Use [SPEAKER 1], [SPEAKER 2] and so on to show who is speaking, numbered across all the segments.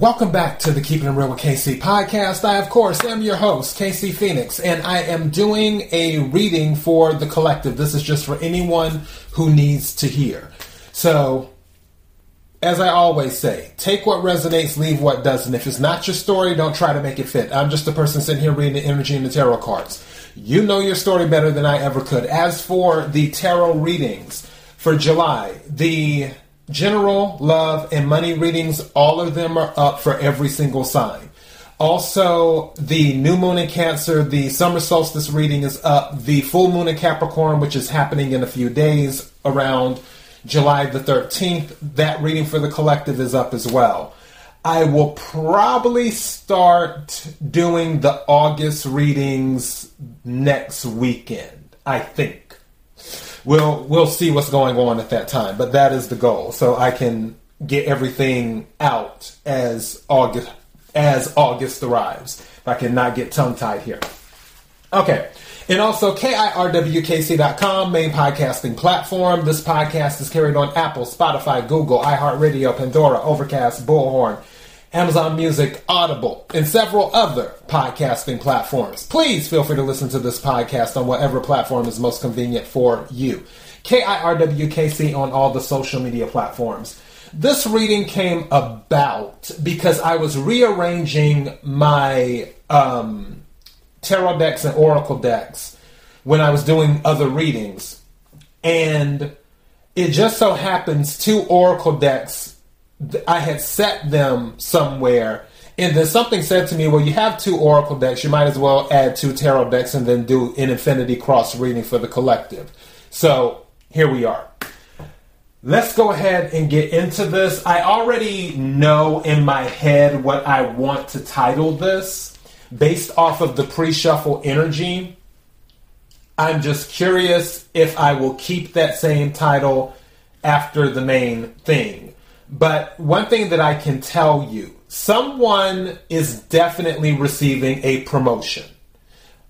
[SPEAKER 1] Welcome back to the Keeping It Real with KC podcast. I, of course, am your host, KC Phoenix, and I am doing a reading for the collective. This is just for anyone who needs to hear. So, as I always say, take what resonates, leave what doesn't. If it's not your story, don't try to make it fit. I'm just a person sitting here reading the energy and the tarot cards. You know your story better than I ever could. As for the tarot readings for July, the general, love, and money readings, all of them are up for every single sign. Also, the new moon in Cancer, the summer solstice reading is up. The full moon in Capricorn, which is happening in a few days around July the 13th, that reading for the collective is up as well. I will probably start doing the August readings next weekend, I think we'll we'll see what's going on at that time. But that is the goal, so I can get everything out as August as August arrives. If I cannot get tongue tied here. Okay. And also KIRWKC.com, main podcasting platform. This podcast is carried on Apple, Spotify, Google, iHeartRadio, Pandora, Overcast, Bullhorn, Amazon Music, Audible, and several other podcasting platforms. Please feel free to listen to this podcast on whatever platform is most convenient for you. KIRWKC on all the social media platforms. This reading came about because I was rearranging my um, tarot decks and oracle decks when I was doing other readings. And it just so happens two oracle decks I had set them somewhere, and then something said to me, "Well, you have two oracle decks. You might as well add two tarot decks and then do an infinity cross reading for the collective." So here we are. Let's go ahead and get into this. I already know in my head what I want to title this based off of the pre shuffle energy. I'm just curious if I will keep that same title after the main thing. But one thing that I can tell you, someone is definitely receiving a promotion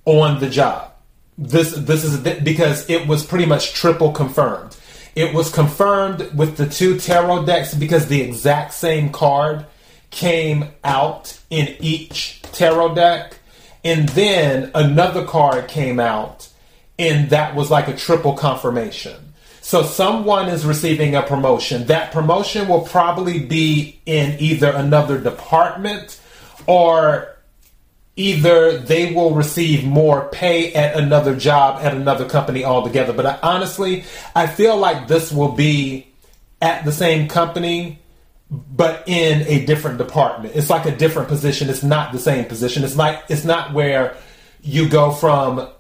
[SPEAKER 1] on the job. This this is because it was pretty much triple confirmed. It was confirmed with the two tarot decks because the exact same card came out in each tarot deck, and then another card came out, and that was like a triple confirmation. So someone is receiving a promotion. That promotion will probably be in either another department or either they will receive more pay at another job at another company altogether. But I, honestly, I feel like this will be at the same company but in a different department. It's like a different position. It's not the same position. It's like it's not where you go from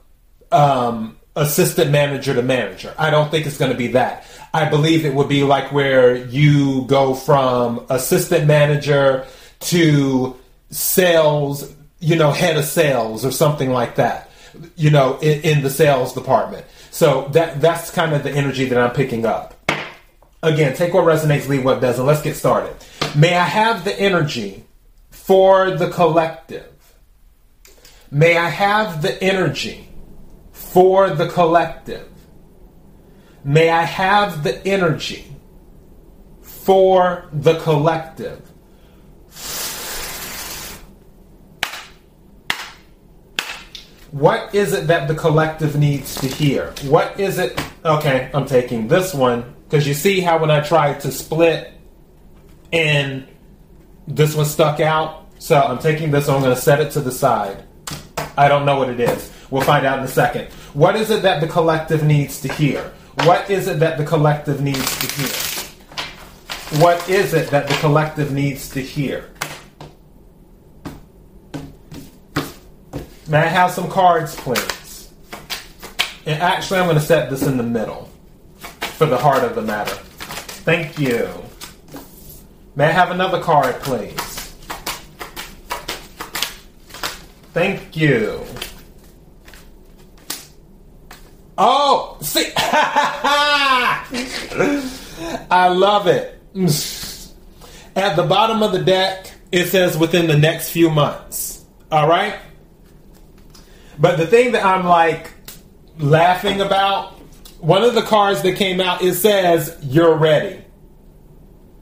[SPEAKER 1] um, assistant manager to manager. I don't think it's going to be that. I believe it would be like where you go from assistant manager to sales, you know, head of sales or something like that, you know, in, in the sales department. So that that's kind of the energy that I'm picking up. Again, take what resonates, leave what doesn't. Let's get started. May I have the energy for the collective? May I have the energy for the collective. May I have the energy for the collective. What is it that the collective needs to hear? What is it? Okay, I'm taking this one because you see how when I tried to split and this one stuck out? So I'm taking this I'm going to set it to the side. I don't know what it is. We'll find out in a second. What is it that the collective needs to hear? What is it that the collective needs to hear? What is it that the collective needs to hear? May I have some cards, please? And actually, I'm going to set this in the middle for the heart of the matter. Thank you. May I have another card, please? Thank you. Oh, see, I love it. At the bottom of the deck, it says within the next few months. All right. But the thing that I'm like laughing about, one of the cards that came out, it says, You're ready.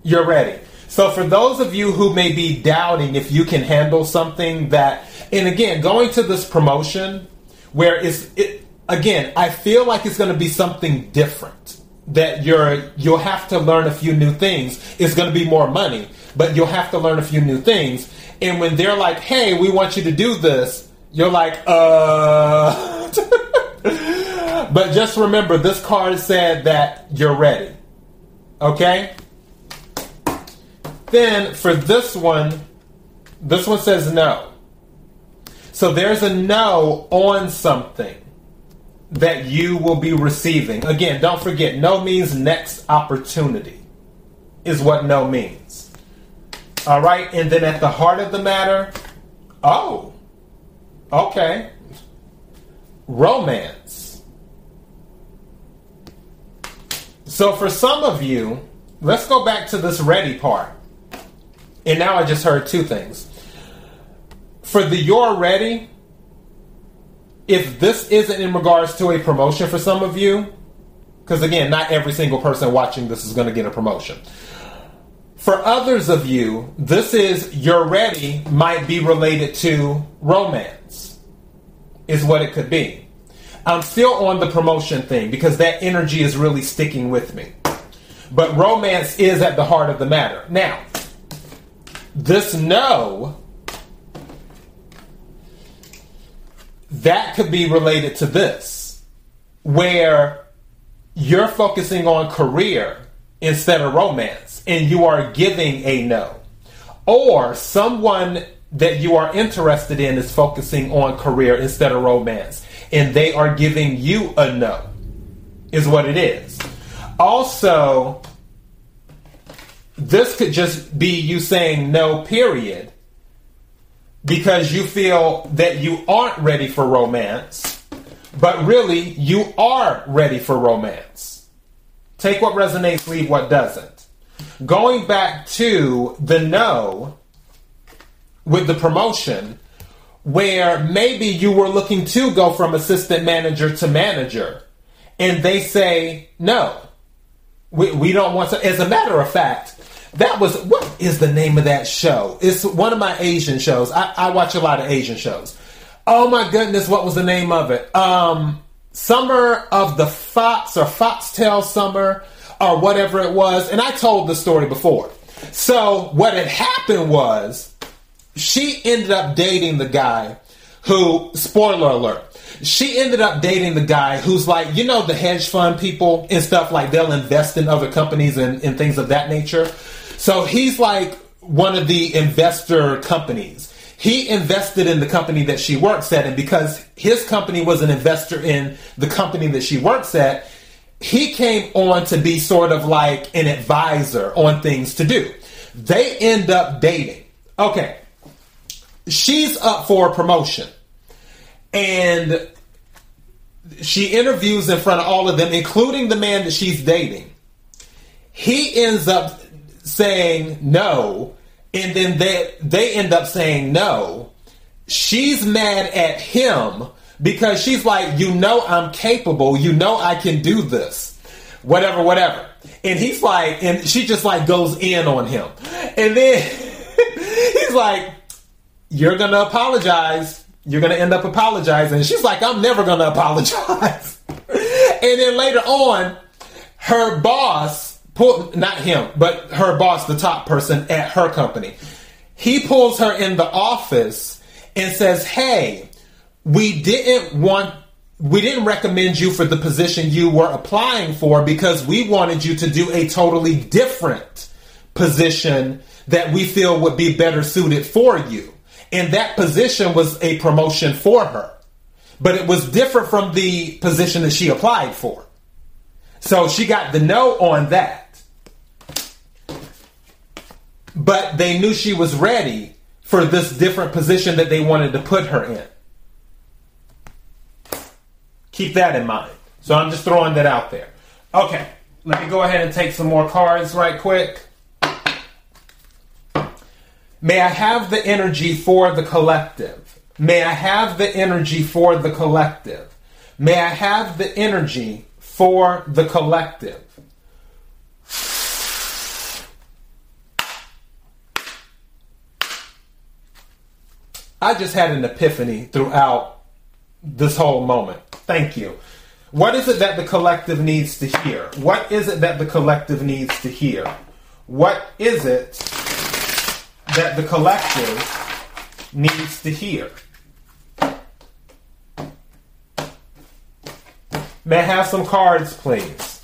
[SPEAKER 1] You're ready. So for those of you who may be doubting if you can handle something that, and again, going to this promotion where it's, it, again, I feel like it's going to be something different that you're, you'll have to learn a few new things. It's going to be more money, but you'll have to learn a few new things. And when they're like, hey, we want you to do this, you're like, uh. but just remember, this card said that you're ready. Okay? Then for this one, this one says no. So there's a no on something that you will be receiving. Again, don't forget, no means next opportunity, is what no means. All right, and then at the heart of the matter, oh, okay, romance. So for some of you, let's go back to this ready part. And now I just heard two things. For the you're ready, if this isn't in regards to a promotion for some of you, because again, not every single person watching this is going to get a promotion. For others of you, this is you're ready might be related to romance, is what it could be. I'm still on the promotion thing because that energy is really sticking with me. But romance is at the heart of the matter. Now, this no, that could be related to this, where you're focusing on career instead of romance, and you are giving a no. Or someone that you are interested in is focusing on career instead of romance, and they are giving you a no, is what it is. Also, this could just be you saying no, period, because you feel that you aren't ready for romance, but really you are ready for romance. Take what resonates, leave what doesn't. Going back to the no with the promotion, where maybe you were looking to go from assistant manager to manager, and they say no. We, we don't want to. As a matter of fact, that was what is the name of that show? It's one of my Asian shows. I, I watch a lot of Asian shows. Oh my goodness, what was the name of it? Um, Summer of the Fox or Foxtail Summer or whatever it was. And I told the story before. So what had happened was she ended up dating the guy who, spoiler alert, she ended up dating the guy who's like, you know, the hedge fund people and stuff like they'll invest in other companies and, and things of that nature. So he's like one of the investor companies. He invested in the company that she works at, and because his company was an investor in the company that she works at, he came on to be sort of like an advisor on things to do. They end up dating. Okay. She's up for a promotion. And she interviews in front of all of them, including the man that she's dating. He ends up saying no, and then they they end up saying no. She's mad at him because she's like, you know, I'm capable. You know, I can do this. Whatever, whatever. And he's like, and she just like goes in on him. And then he's like, you're to apologize. You're to end up apologizing. She's like, I'm never to apologize. and then later on, her boss pull not him, but her boss, the top person at her company. He pulls her in the office and says, "Hey, we didn't want we didn't recommend you for the position you were applying for because we wanted you to do a totally different position that we feel would be better suited for you." And that position was a promotion for her. But it was different from the position that she applied for. So she got the no on that. But they knew she was ready for this different position that they wanted to put her in. Keep that in mind. So I'm just throwing that out there. Okay, let me go ahead and take some more cards right quick. May I have the energy for the collective. May I have the energy for the collective. May I have the energy for the collective. I just had an epiphany throughout this whole moment. Thank you. What is it that the collective needs to hear? What is it that the collective needs to hear? What is it that the collective needs to hear? May I have some cards, please?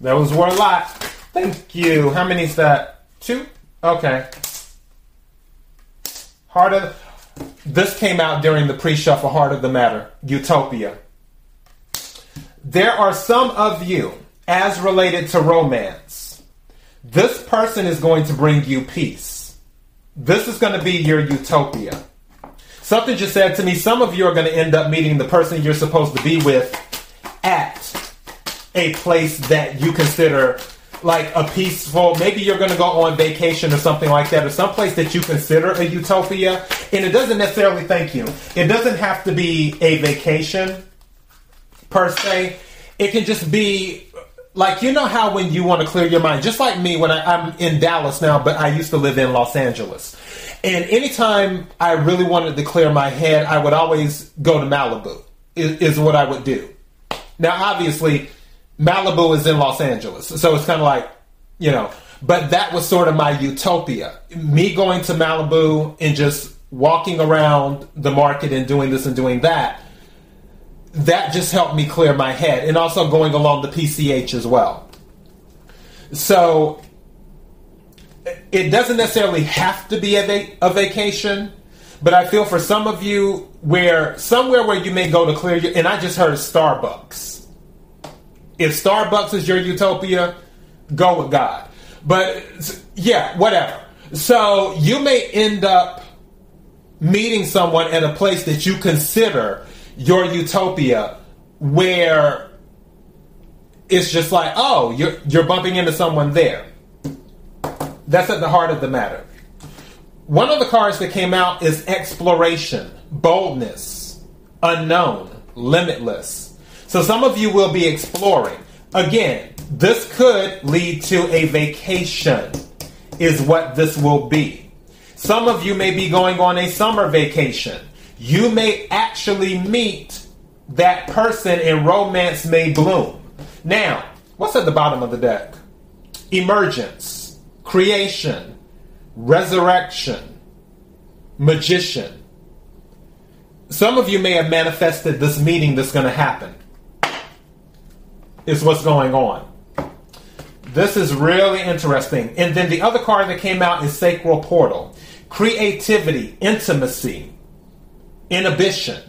[SPEAKER 1] Those were a lot. Thank you. How many is that? Two? Okay. Heart of this came out during the pre-shuffle Heart of the Matter, Utopia. There are some of you, as related to romance, this person is going to bring you peace. This is going to be your utopia. Something just said to me, some of you are going to end up meeting the person you're supposed to be with at a place that you consider like a peaceful maybe you're going to go on vacation or something like that or someplace that you consider a utopia. And it doesn't necessarily thank you. It doesn't have to be a vacation per se. It can just be like you know how when you want to clear your mind just like me when I, i'm in dallas now but i used to live in los angeles. And anytime i really wanted to clear my head i would always go to malibu is, is what i would do. Now obviously Malibu is in Los Angeles. So it's kind of like, you know, but that was sort of my utopia. Me going to Malibu and just walking around the market and doing this and doing that. That just helped me clear my head and also going along the PCH as well. So it doesn't necessarily have to be a, va- a vacation, but I feel for some of you where somewhere where you may go to clear your, and I just heard Starbucks if Starbucks is your utopia, go with God. But yeah, whatever. So you may end up meeting someone at a place that you consider your utopia where it's just like, oh, you're you're bumping into someone there. That's at the heart of the matter. One of the cards that came out is exploration, boldness, unknown, limitless. So some of you will be exploring. Again, this could lead to a vacation, is what this will be. Some of you may be going on a summer vacation. You may actually meet that person and romance may bloom. Now, what's at the bottom of the deck? Emergence, creation, resurrection, magician. Some of you may have manifested this meeting that's going to happen is what's going on. This is really interesting. And then the other card that came out is Sacral Portal. Creativity, intimacy, inhibition.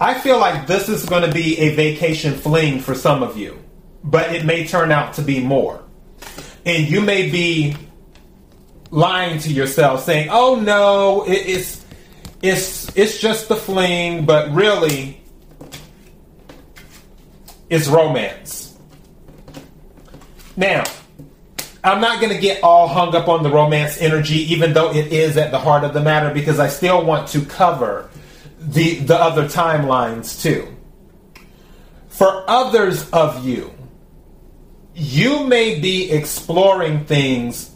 [SPEAKER 1] I feel like this is going to be a vacation fling for some of you, but it may turn out to be more. And you may be lying to yourself saying, "Oh no, it, it's it's it's just the fling," but really is romance. Now, I'm not going to get all hung up on the romance energy, even though it is at the heart of the matter, because I still want to cover the, the other timelines too. For others of you, you may be exploring things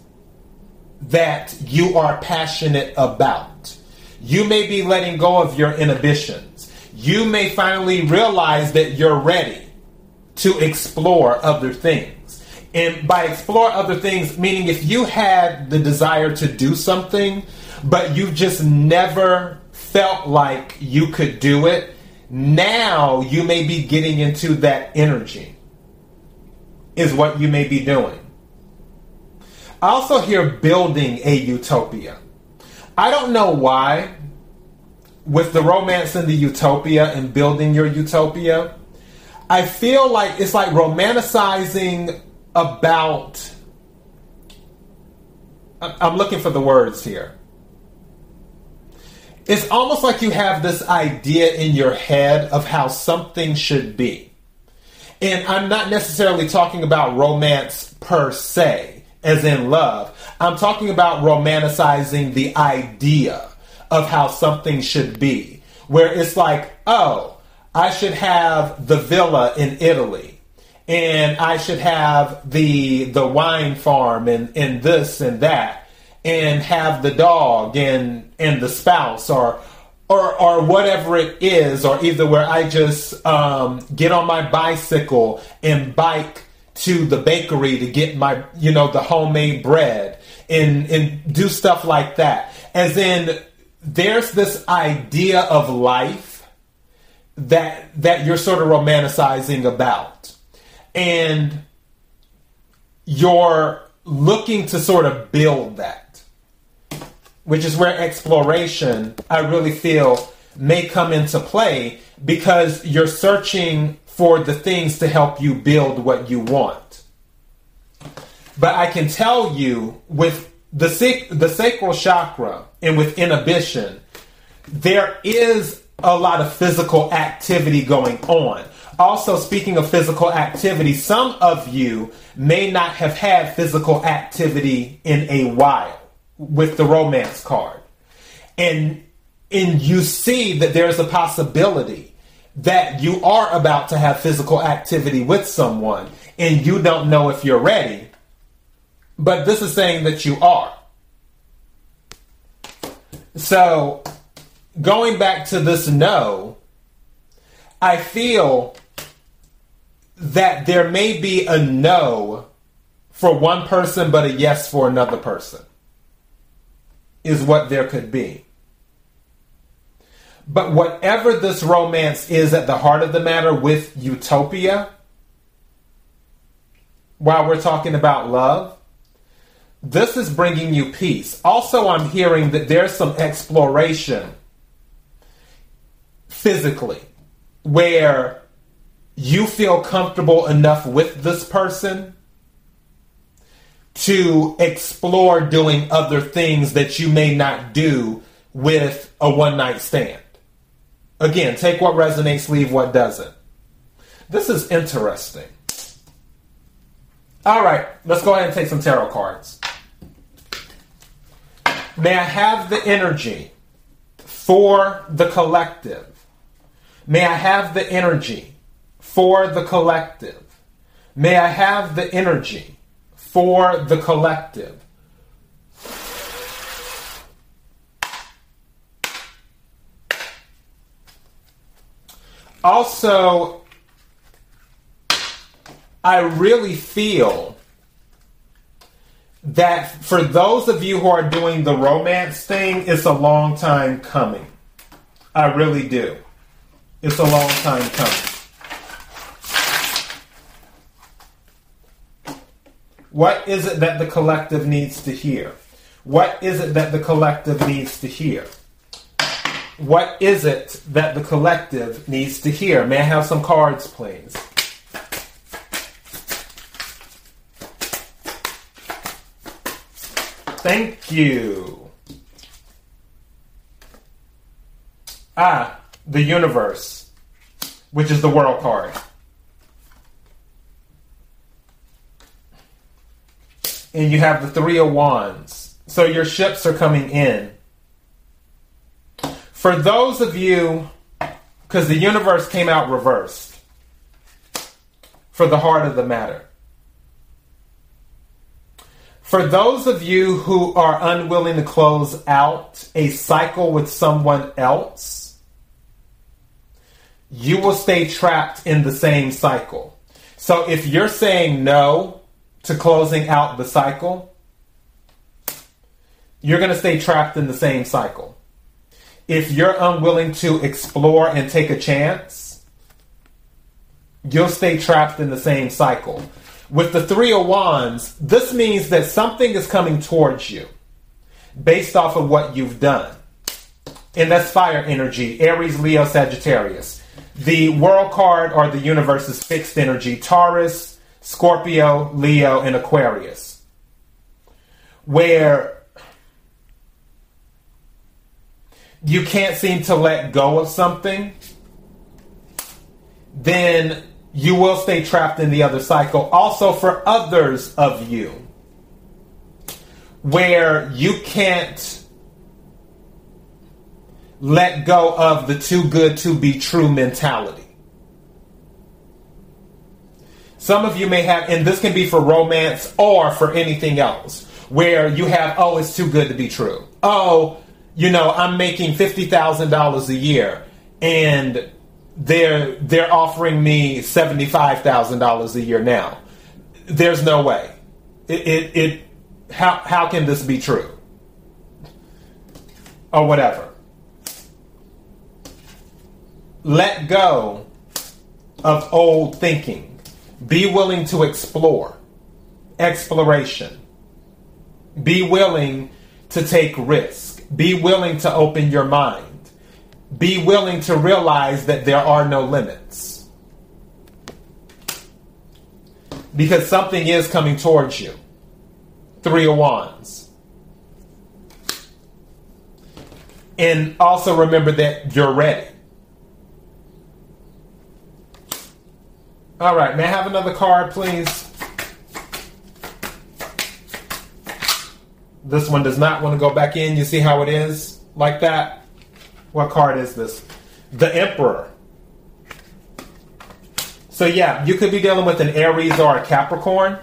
[SPEAKER 1] that you are passionate about. You may be letting go of your inhibitions. You may finally realize that you're ready to explore other things. And by explore other things, meaning if you had the desire to do something, but you just never felt like you could do it, now you may be getting into that energy, is what you may be doing. I also hear building a utopia. I don't know why, with the romance and the utopia and building your utopia, I feel like it's like romanticizing about. I'm looking for the words here. It's almost like you have this idea in your head of how something should be. And I'm not necessarily talking about romance per se, as in love. I'm talking about romanticizing the idea of how something should be. Where it's like, oh, I should have the villa in Italy, and I should have the the wine farm and, and this and that. and have the dog and and the spouse or or or whatever it is, or either where I just um, get on my bicycle and bike to the bakery to get my you know the homemade bread and and do stuff like that. As in, there's this idea of life that that you're sort of romanticizing about, and you're looking to sort of build that which is where exploration, I really feel, may come into play because you're searching for the things to help you build what you want. But I can tell you with the, the sacral chakra and with inhibition, there is a lot of physical activity going on. Also, speaking of physical activity, some of you may not have had physical activity in a while with the romance card. And and you see that there's a possibility that you are about to have physical activity with someone and you don't know if you're ready. But this is saying that you are. So, going back to this no, I feel that there may be a no for one person, but a yes for another person is what there could be. But whatever this romance is at the heart of the matter with utopia, while we're talking about love, this is bringing you peace. Also, I'm hearing that there's some exploration physically where you feel comfortable enough with this person to explore doing other things that you may not do with a one night stand. Again, take what resonates, leave what doesn't. This is interesting. All right, let's go ahead and take some tarot cards. May I have the energy for the collective? May I have the energy for the collective? May I have the energy for the collective. Also, I really feel that for those of you who are doing the romance thing, it's a long time coming. I really do. It's a long time coming. What is it that the collective needs to hear? What is it that the collective needs to hear? What is it that the collective needs to hear? May I have some cards, please? Thank you. Ah, the universe, which is the world card. and you have the Three of Wands. So your ships are coming in. For those of you, because the universe came out reversed for the heart of the matter. For those of you who are unwilling to close out a cycle with someone else, you will stay trapped in the same cycle. So if you're saying no to closing out the cycle, you're going to stay trapped in the same cycle. If you're unwilling to explore and take a chance, you'll stay trapped in the same cycle. With the Three of Wands, this means that something is coming towards you based off of what you've done. And that's fire energy Aries, Leo, Sagittarius. The world card or the universe's fixed energy Taurus, Scorpio, Leo, and Aquarius, where you can't seem to let go of something, then you will stay trapped in the other cycle. Also, for others of you, where you can't let go of the too good to be true mentality. Some of you may have, and this can be for romance or for anything else, where you have, oh, it's too good to be true. Oh, you know, I'm making fifty thousand dollars a year, and they're they're offering me seventy five thousand dollars a year now. There's no way. It, it, it how how can this be true? Or whatever. Let go of old thinking. Be willing to explore. Exploration. Be willing to take risk. Be willing to open your mind. Be willing to realize that there are no limits. Because something is coming towards you. Three of Wands. And also remember that you're ready. All right, may I have another card, please? This one does not want to go back in. You see how it is? Like that? What card is this? The Emperor. So, yeah, you could be dealing with an Aries or a Capricorn.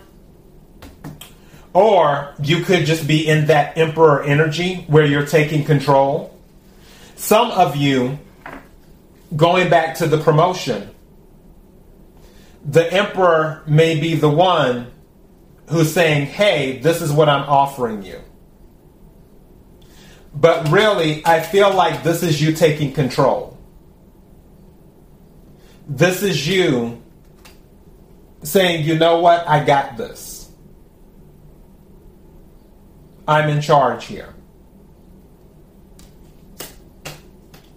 [SPEAKER 1] Or you could just be in that Emperor energy where you're taking control. Some of you, going back to the promotion, the emperor may be the one who's saying, hey, this is what I'm offering you. But really, I feel like this is you taking control. This is you saying, you know what, I got this. I'm in charge here.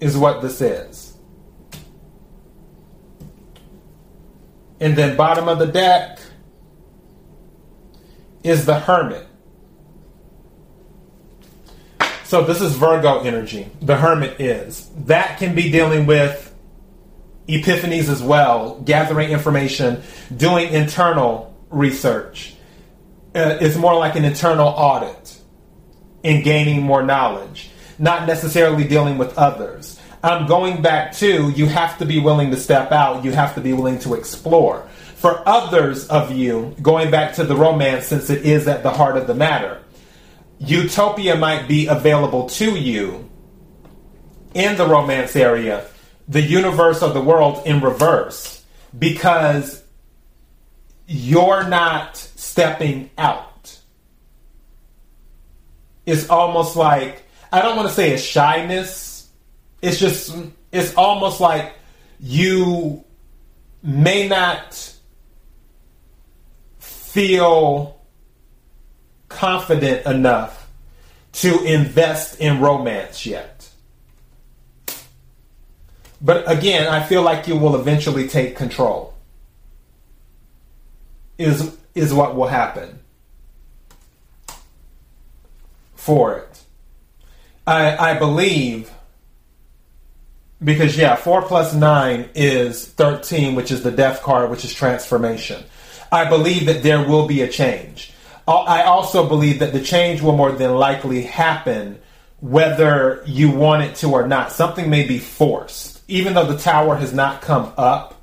[SPEAKER 1] Is what this is. And then bottom of the deck is the Hermit. So this is Virgo energy. The Hermit is. That can be dealing with epiphanies as well, gathering information, doing internal research. Uh, it's more like an internal audit in gaining more knowledge, not necessarily dealing with others. I'm going back to you have to be willing to step out, you have to be willing to explore. For others of you, going back to the romance, since it is at the heart of the matter, utopia might be available to you in the romance area, the universe of the world in reverse, because you're not stepping out. It's almost like, I don't want to say a shyness it's just it's almost like you may not feel confident enough to invest in romance yet. But again, I feel like you will eventually take control. Is is what will happen for it. I I believe because yeah, four plus nine is thirteen, which is the death card, which is transformation. I believe that there will be a change. I also believe that the change will more than likely happen whether you want it to or not. Something may be forced, even though the tower has not come up.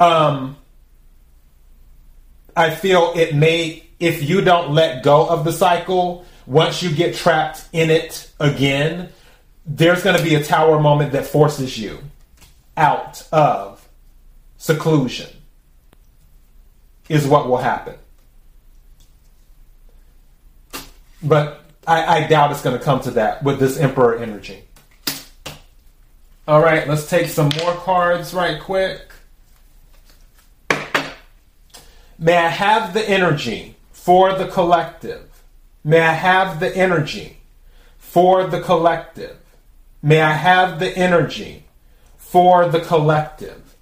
[SPEAKER 1] Um, I feel it may, if you don't let go of the cycle, once you get trapped in it again, there's going to be a tower moment that forces you out of seclusion, is what will happen. But I, I doubt it's going to come to that with this Emperor energy. All right, let's take some more cards right quick. May I have the energy for the collective? May I have the energy for the collective? May I have the energy for the collective.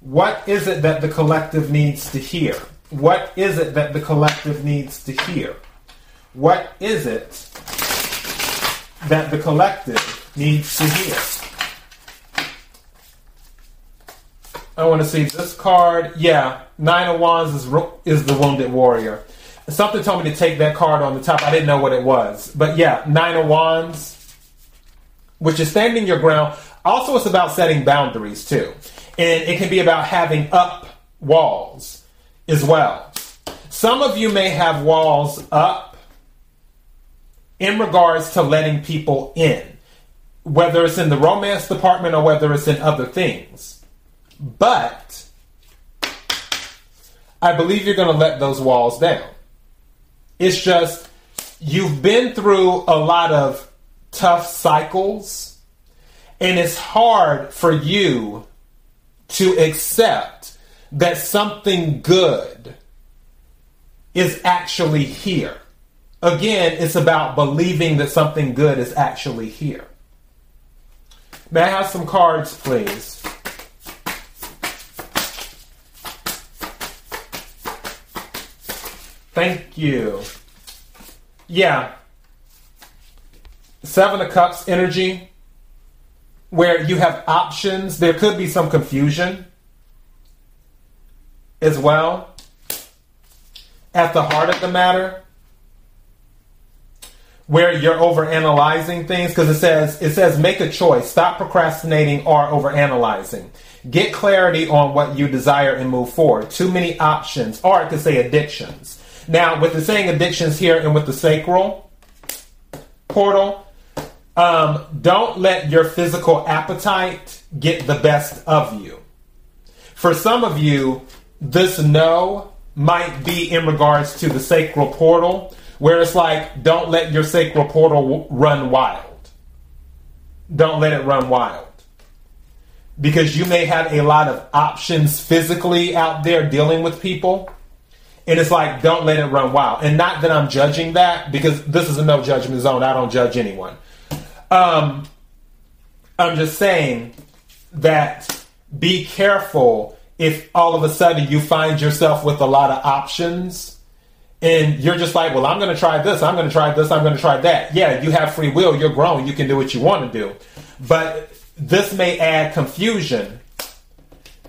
[SPEAKER 1] What is it that the collective needs to hear? What is it that the collective needs to hear? What is it that the collective needs to hear? I want to see this card. Yeah, Nine of Wands is, is the Wounded Warrior. Something told me to take that card on the top. I didn't know what it was. But yeah, Nine of Wands, which is standing your ground. Also, it's about setting boundaries too. And it can be about having up walls as well. Some of you may have walls up in regards to letting people in, whether it's in the romance department or whether it's in other things. But I believe you're going to let those walls down. It's just you've been through a lot of tough cycles, and it's hard for you to accept that something good is actually here. Again, it's about believing that something good is actually here. May I have some cards, please? Thank you. Yeah. Seven of Cups energy, where you have options. There could be some confusion as well. At the heart of the matter, where you're over analyzing things, because it says it says make a choice, stop procrastinating or over analyzing. Get clarity on what you desire and move forward. Too many options, or it could say addictions. Now, with the saying addictions here and with the sacral portal, um, don't let your physical appetite get the best of you. For some of you, this no might be in regards to the sacral portal, where it's like, don't let your sacral portal run wild. Don't let it run wild. Because you may have a lot of options physically out there dealing with people and it's like, don't let it run wild. And not that I'm judging that, because this is a no judgment zone. I don't judge anyone. Um, I'm just saying that be careful if all of a sudden you find yourself with a lot of options and you're just like, well, I'm going to try this, I'm going to try this, I'm going to try that. Yeah, you have free will, you're grown, you can do what you want to do. But this may add confusion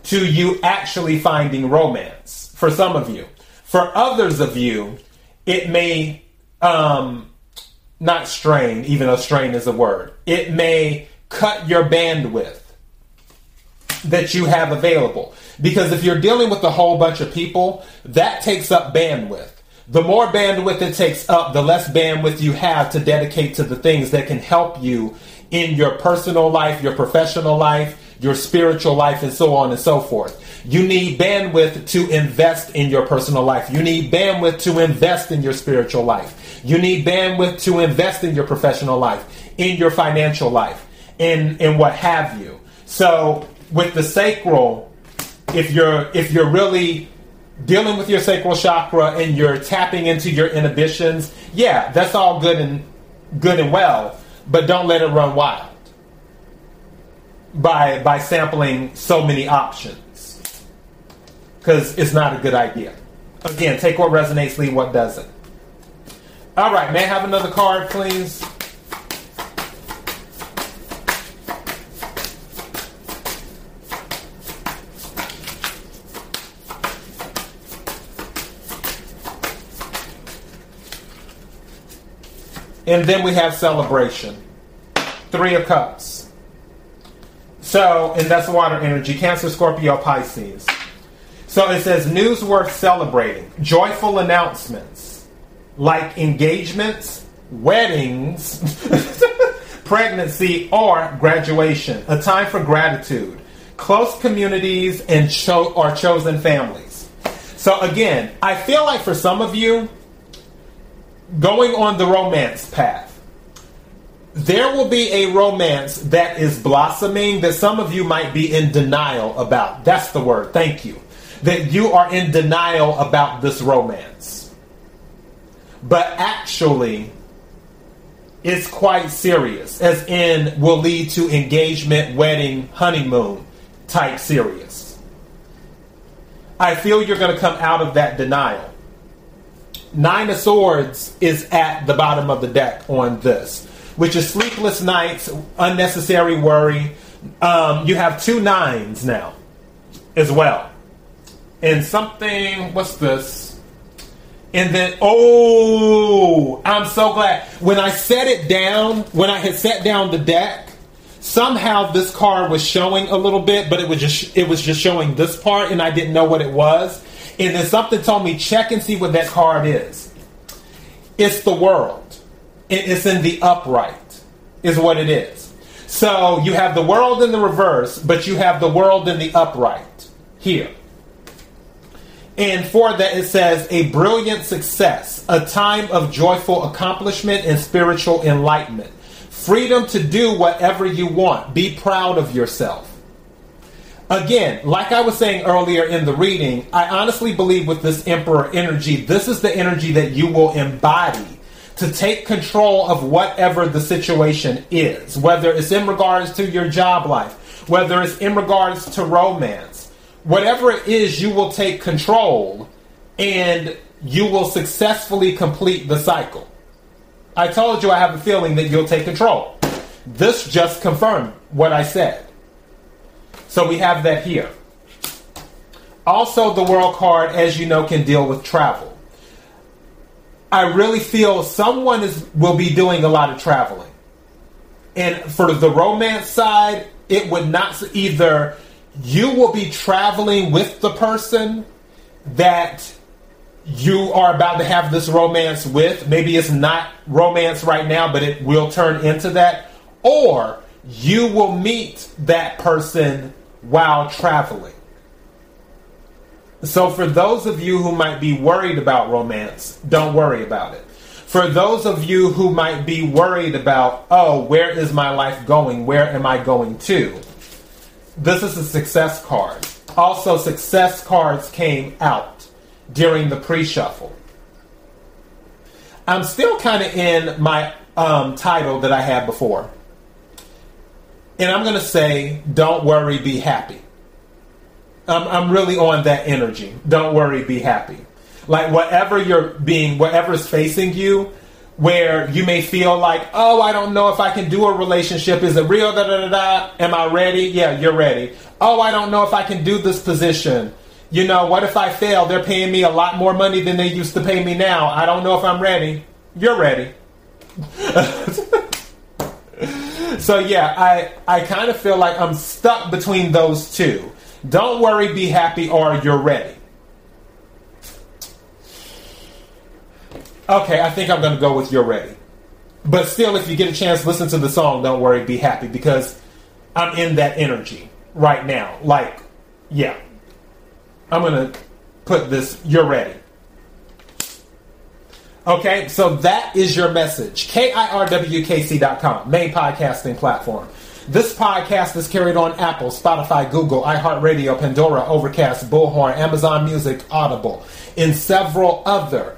[SPEAKER 1] to you actually finding romance for some of you. For others of you, it may um, not strain, even though strain is a word. It may cut your bandwidth that you have available. Because if you're dealing with a whole bunch of people, that takes up bandwidth. The more bandwidth it takes up, the less bandwidth you have to dedicate to the things that can help you in your personal life, your professional life, your spiritual life, and so on and so forth. You need bandwidth to invest in your personal life. You need bandwidth to invest in your spiritual life. You need bandwidth to invest in your professional life, in your financial life, in, in what have you. So with the sacral, if you're if you're really dealing with your sacral chakra and you're tapping into your inhibitions, yeah, that's all good and good and well, but don't let it run wild by by sampling so many options because it's not a good idea. Again, take what resonates, leave what doesn't. All right, may I have another card, please? And then we have celebration. Three of Cups. So, and that's water energy Cancer, Scorpio, Pisces. So it says news worth celebrating, joyful announcements like engagements, weddings, pregnancy, or graduation. A time for gratitude, close communities, and cho- or chosen families. So again, I feel like for some of you, going on the romance path, there will be a romance that is blossoming that some of you might be in denial about. That's the word. Thank you that you are in denial about this romance. But actually, it's quite serious, as in will lead to engagement, wedding, honeymoon type serious. I feel you're going to come out of that denial. Nine of Swords is at the bottom of the deck on this, which is sleepless nights, unnecessary worry. Um, you have two nines now as well and something. What's this? And then, oh, I'm so glad. When I set it down, when I had set down the deck, somehow this card was showing a little bit, but it was just it was just showing this part, and I didn't know what it was. And then something told me check and see what that card is. It's the world. It's in the upright, is what it is. So you have the world in the reverse, but you have the world in the upright here. And for that, it says a brilliant success, a time of joyful accomplishment and spiritual enlightenment, freedom to do whatever you want. Be proud of yourself. Again, like I was saying earlier in the reading, I honestly believe with this Emperor energy, this is the energy that you will embody to take control of whatever the situation is, whether it's in regards to your job life, whether it's in regards to romance whatever it is, you will take control and you will successfully complete the cycle. I told you I have a feeling that you'll take control. This just confirmed what I said. So we have that here. Also, the world card, as you know, can deal with travel. I really feel someone is will be doing a lot of traveling. And for the romance side, it would not either you will be traveling with the person that you are about to have this romance with. Maybe it's not romance right now, but it will turn into that. Or you will meet that person while traveling. So, for those of you who might be worried about romance, don't worry about it. For those of you who might be worried about, oh, where is my life going? Where am I going to? This is a success card. Also, success cards came out during the pre shuffle. I'm still kind of in my um, title that I had before. And I'm going to say, don't worry, be happy. I'm, I'm really on that energy. Don't worry, be happy. Like, whatever you're being, whatever's facing you, where you may feel like, oh, I don't know if I can do a relationship. Is it real? Da da da da. Am I ready? Yeah, you're ready. Oh, I don't know if I can do this position. You know, what if I fail? They're paying me a lot more money than they used to pay me now. I don't know if I'm ready. You're ready. so yeah, I I kind of feel like I'm stuck between those two. Don't worry, be happy, or you're ready. Okay, I think I'm going to go with You're Ready. But still, if you get a chance, listen to the song, Don't Worry, Be Happy, because I'm in that energy right now. Like, yeah. I'm going to put this, You're Ready. Okay, so that is your message. KIRWKC.com, main podcasting platform. This podcast is carried on Apple, Spotify, Google, iHeartRadio, Pandora, Overcast, Bullhorn, Amazon Music, Audible, and several other